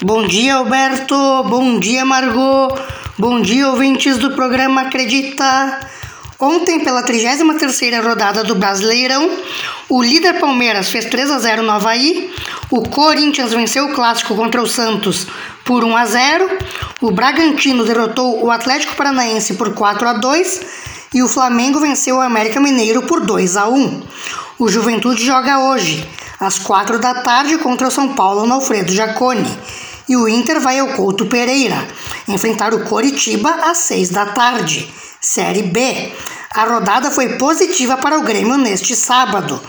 Bom dia, Alberto. Bom dia, Margot. Bom dia, ouvintes do programa Acredita. Ontem, pela 33ª rodada do Brasileirão, o líder Palmeiras fez 3 a 0 no Havaí, o Corinthians venceu o clássico contra o Santos por 1 a 0, o Bragantino derrotou o Atlético Paranaense por 4 a 2 e o Flamengo venceu o América Mineiro por 2 a 1. O Juventude joga hoje, às 4 da tarde, contra o São Paulo no Alfredo Jaconi. E o Inter vai ao Couto Pereira enfrentar o Coritiba às 6 da tarde. Série B. A rodada foi positiva para o Grêmio neste sábado.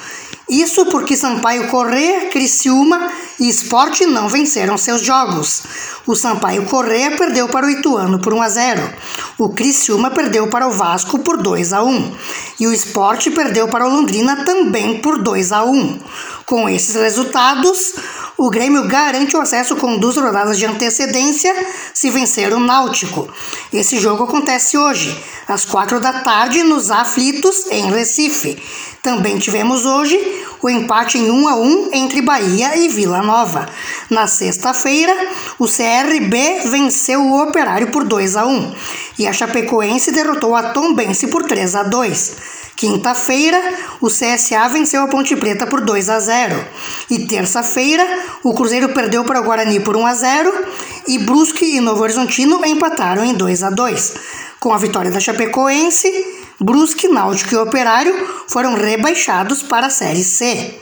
Isso porque Sampaio Corrêa, Criciúma e Esporte não venceram seus jogos. O Sampaio Corrêa perdeu para o Ituano por 1 a 0. O Criciúma perdeu para o Vasco por 2 a 1. E o Esporte perdeu para o Londrina também por 2 a 1. Com esses resultados, o Grêmio garante o acesso com duas rodadas de antecedência se vencer o Náutico. Esse jogo acontece hoje, às quatro da tarde, nos Aflitos, em Recife. Também tivemos hoje o empate em 1 a 1 entre Bahia e Vila Nova. Na sexta-feira, o CRB venceu o Operário por 2 a 1 e a Chapecoense derrotou a Tombense por 3 a 2. Quinta-feira, o CSA venceu a Ponte Preta por 2 a 0. E terça-feira, o Cruzeiro perdeu para o Guarani por 1 a 0 e Brusque e Novo Horizontino empataram em 2 a 2. Com a vitória da Chapecoense, Brusque, Náutico e Operário foram rebaixados para a Série C.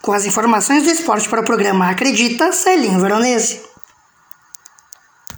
Com as informações do esporte para o programa Acredita, Celinho Veronese.